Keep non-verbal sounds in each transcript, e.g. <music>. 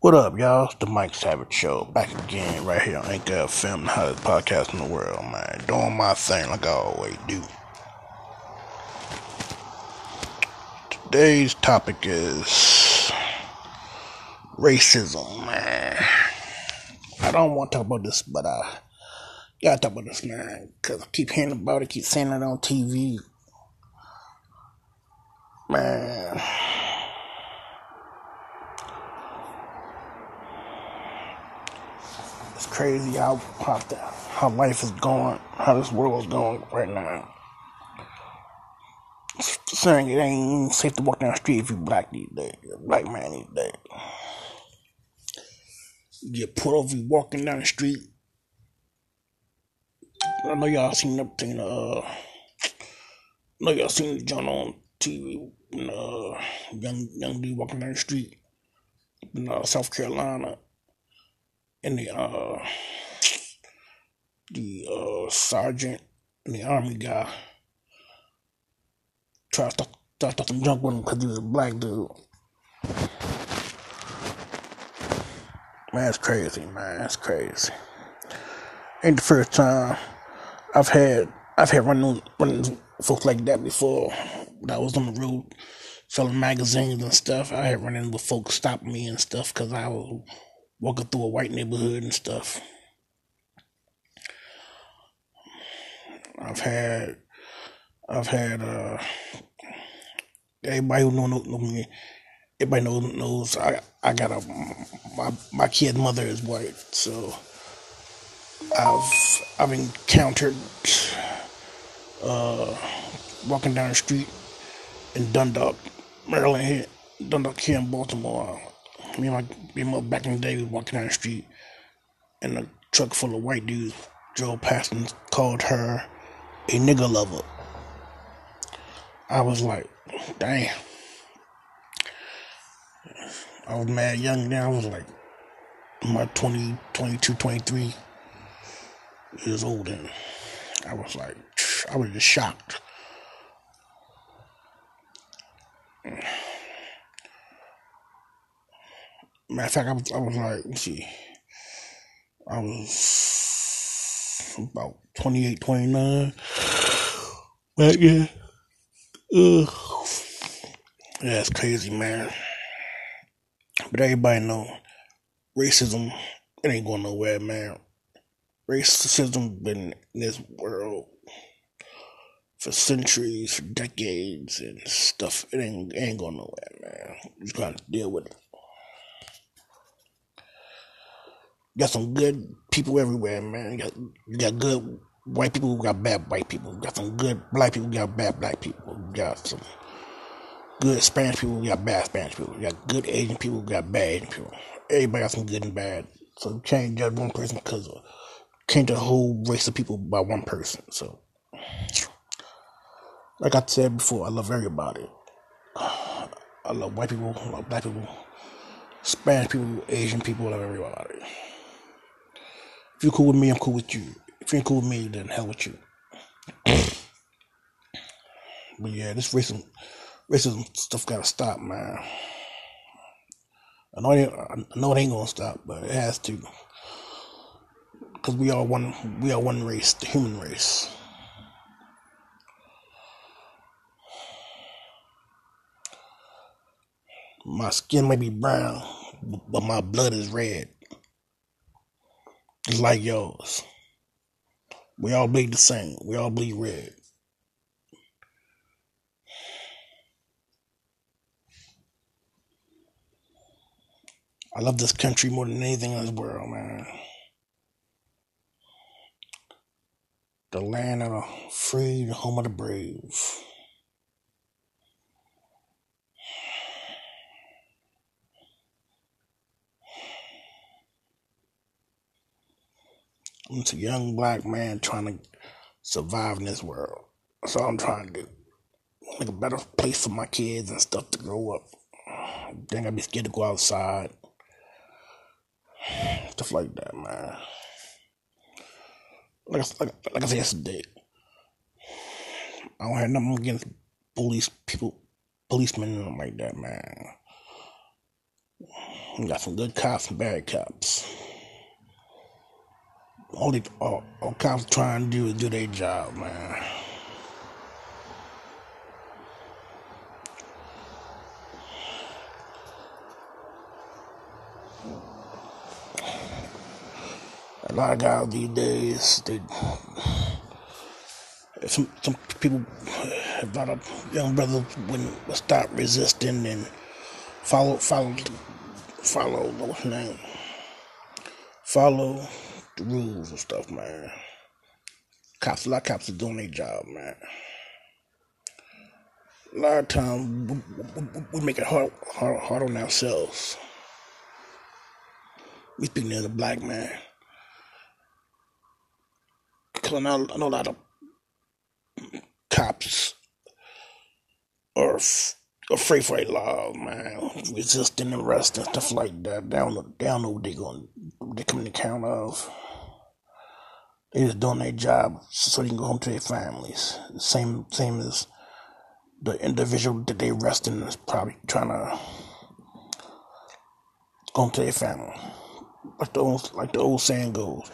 What up, y'all? It's the Mike Savage Show. Back again, right here on Anchor FM, the hottest podcast in the world, man. Doing my thing like I always do. Today's topic is racism, man. I don't want to talk about this, but I gotta talk about this, man, because I keep hearing about it, keep seeing it on TV. Man. Crazy how how, how life is going, how this world is going right now. Saying it ain't safe to walk down the street if you black these days, black man these days. You get pulled over, you walking down the street. I know y'all seen the thing, uh, I know y'all seen the John on TV, uh, young young dude walking down the street in uh, South Carolina and the uh the uh sergeant and the army guy tried to tried to jump with him because he was a black dude. Man, that's crazy, man. That's crazy. Ain't the first time I've had I've had running running folks like that before. When I was on the road selling magazines and stuff. I had run into folks stopping me and stuff because I was walking through a white neighborhood and stuff. I've had, I've had, uh, everybody who know, know, know me, everybody knows, knows I, I got a, my, my kid mother is white, so I've, I've encountered, uh, walking down the street in Dundalk, Maryland here, Dundalk here in Baltimore. Me and my, my back in the day, we walking down the street, and a truck full of white dudes drove past and called her a nigger lover. I was like, damn. I was mad young then. I was like, my 20, 22, 23 years old, and I was like, I was just shocked. Matter of fact, I was, I was like, let's see, I was about 28, 29 back then. Ugh. Yeah, it's crazy, man. But everybody know racism, it ain't going nowhere, man. Racism been in this world for centuries, for decades, and stuff. It ain't, it ain't going nowhere, man. You just gotta deal with it. You got some good people everywhere, man. You got, you got good white people, you got bad white people. You got some good black people, you got bad black people. You got some good Spanish people, you got bad Spanish people. You got good Asian people, you got bad Asian people. Everybody got some good and bad. So you can't judge one person because can't judge a whole race of people by one person. So, like I said before, I love everybody. I love white people, I love black people, Spanish people, Asian people, I love everybody. If you're cool with me, I'm cool with you. If you ain't cool with me, then hell with you. <clears throat> but yeah, this racism, racism stuff gotta stop, man. I know, it, I know it ain't gonna stop, but it has to. Cause we are one, we are one race, the human race. My skin may be brown, but my blood is red. Just like yours. We all bleed the same. We all bleed red. I love this country more than anything in this world, man. The land of the free, the home of the brave. I'm a young black man trying to survive in this world. That's all I'm trying to do. Make a better place for my kids and stuff to grow up. Then I'd be scared to go outside. <sighs> Stuff like that, man. Like, like, like I said yesterday, I don't have nothing against police people, policemen and like that, man. We got some good cops and bad cops. Only all, all cops trying to do is do their job, man. A lot of guys these days, they some some people, a lot of young brothers wouldn't stop resisting and follow follow follow what's the name follow the rules and stuff, man. Cops, a lot of cops are doing their job, man. A lot of times we, we, we make it hard, hard, hard on ourselves. We speaking as a black man. Because I know, I know a lot of cops are f- afraid for a laws, man. Resisting arrest and stuff like that. They don't they don't know what they're going to, they coming to count of. They just doing their job so they can go home to their families. Same same as the individual that they arresting is probably trying to go home to their family. Like the old, like the old saying goes,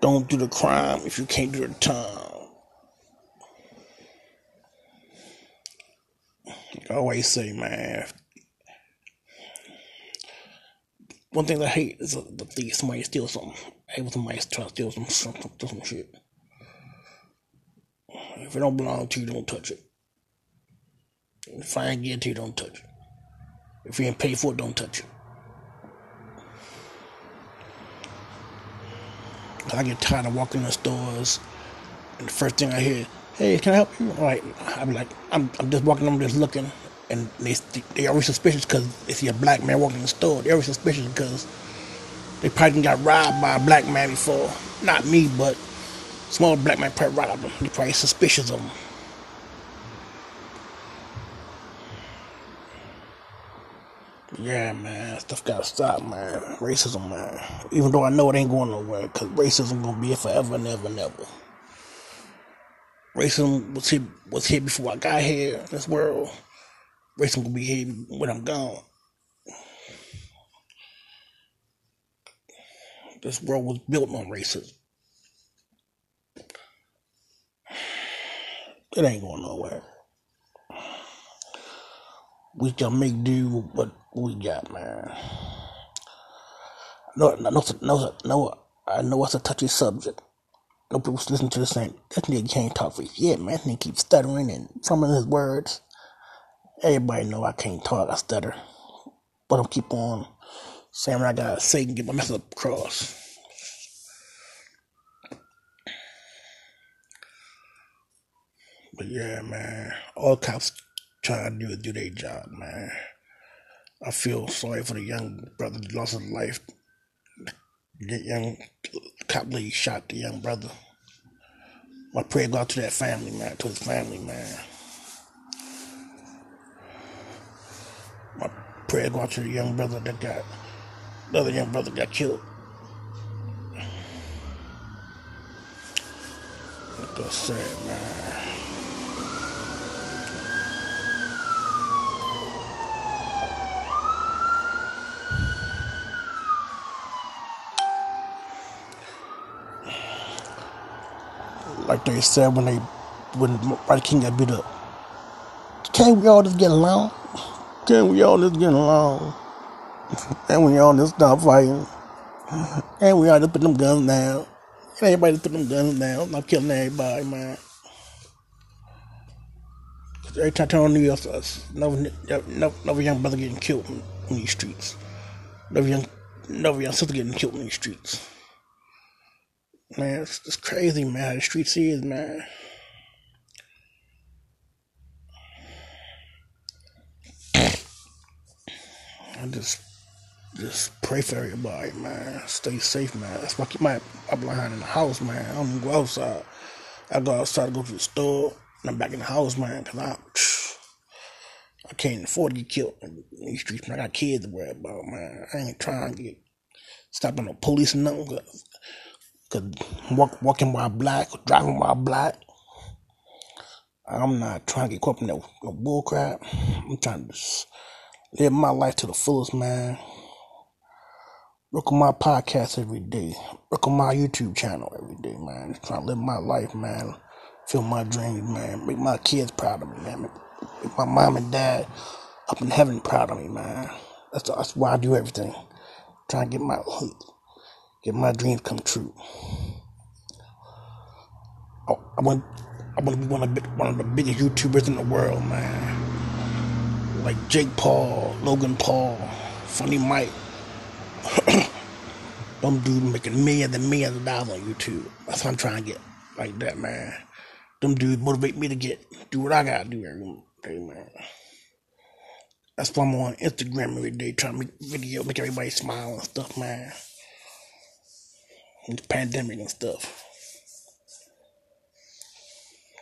don't do the crime if you can't do the time. I always say, man, one thing I hate is the thief. Somebody steals something. Hey, when somebody try to steal some, some, some shit. If it don't belong to you, don't touch it. If I ain't get to you, don't touch it. If you ain't paid for it, don't touch it. I get tired of walking in the stores, and the first thing I hear, "Hey, can I help you?" All right, I'm like, I'm, I'm just walking, I'm just looking, and they they always suspicious because they see a black man walking in the store. They always suspicious because they probably got robbed by a black man before. Not me, but small black man probably robbed them. They probably suspicious of them. Yeah, man, stuff gotta stop, man. Racism, man. Even though I know it ain't going nowhere, cause racism gonna be here forever and ever and ever. Racism was here was here before I got here in this world. Racism gonna be here when I'm gone. This world was built on racism. It ain't going nowhere. We can make do with what we got, man. No, no, no, no, no. I know it's a touchy subject. No people listen to this saying that nigga can't talk for shit, man. Nigga keeps stuttering and fumbling his words. Everybody know I can't talk. I stutter, but I'm keep on saying what I gotta say and get my message across. But yeah, man, all cops trying to do is do their job, man. I feel sorry for the young brother that lost his life. The young cop lady shot the young brother. My prayer go out to that family, man, to his family, man. To the young brother that got, the other young brother got killed. That's sad, man. like they said when they when Martin King got beat up. Can't we all just get along? Can't we all just get along? and we all just stop fighting. And we all just put them guns down. And everybody just put them guns down. Not killing everybody, man. Every time I turn on the news, another, young brother getting killed in, in these streets. Another young, another young sister getting killed in these streets. Man, it's, it's crazy, man. How the streets is, man. I just just pray for everybody, man. Stay safe, man. That's why I keep my up behind in the house, man. I don't go outside. I go outside to go to the store, and I'm back in the house, man, because I, <sniffs> I can't afford to get killed in these streets, man. I got kids to worry about, man. I ain't trying to get stopped on the police and nothing. Cause walk, walking while black, or driving while black. I'm not trying to get caught up in no, no bull crap. I'm trying to live my life to the fullest, man. Work on my podcast every day. Work on my YouTube channel every day, man. Just trying to live my life, man. Feel my dreams, man. Make my kids proud of me, man. Make, my mom and dad up in heaven proud of me, man. That's, that's why I do everything. Trying to get my get my dreams come true. I, I want I want to be one of one of the biggest YouTubers in the world, man. Like Jake Paul, Logan Paul, Funny Mike. <clears throat> Them dudes making millions and millions of dollars on YouTube. That's what I'm trying to get. Like that, man. Them dudes motivate me to get do what I gotta do every day, man. That's why I'm on Instagram every day trying to make video, make everybody smile and stuff, man. The pandemic and stuff.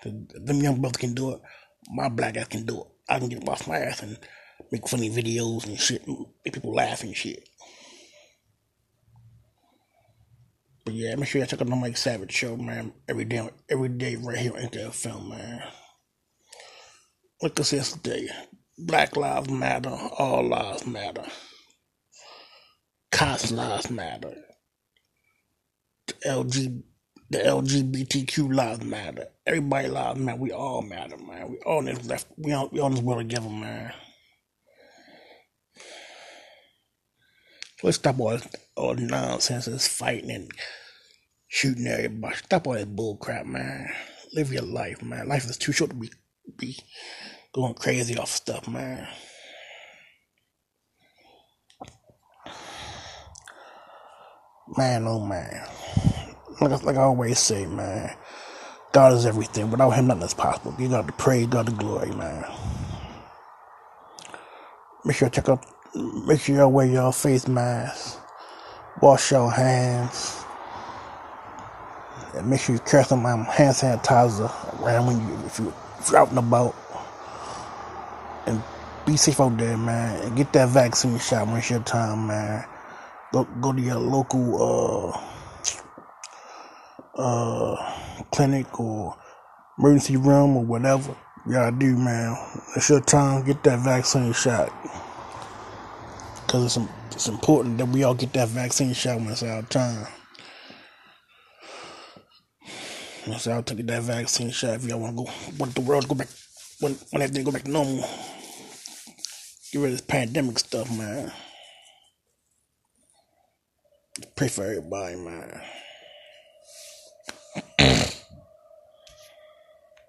Them young brothers can do it. My black ass can do it. I can get off my ass and make funny videos and shit, and make people laugh and shit. But yeah, make sure you check out the Mike Savage show, man. Every day, every day, right here on NTF Film, man. Like I said today, Black Lives Matter, all lives matter. Cost lives matter. The LG, the LGBTQ lives matter. Everybody lives matter. We all matter, man. We all in this left. We all, we all this world together, man. Let's stop all all the nonsense, this fighting and shooting everybody. Stop all that bull crap, man. Live your life, man. Life is too short to be be going crazy off stuff, man. Man, oh man. Like, like I always say, man. God is everything. Without Him, nothing is possible. You got to praise God the glory, man. Make sure you check out. Make sure y'all wear your face masks. Wash your hands. And make sure you carry some um, hand sanitizer around when you if you if you're out and about. And be safe out there, man. And get that vaccine shot when it's your time, man. Go go to your local uh uh clinic or emergency room or whatever. Y'all do, man. It's your time. Get that vaccine shot. Cause it's it's important that we all get that vaccine shot when it's our time. When it's our get that vaccine shot. If y'all want to go, want the world to go back, when when everything go back to normal, get rid of this pandemic stuff, man. Pray for everybody, man.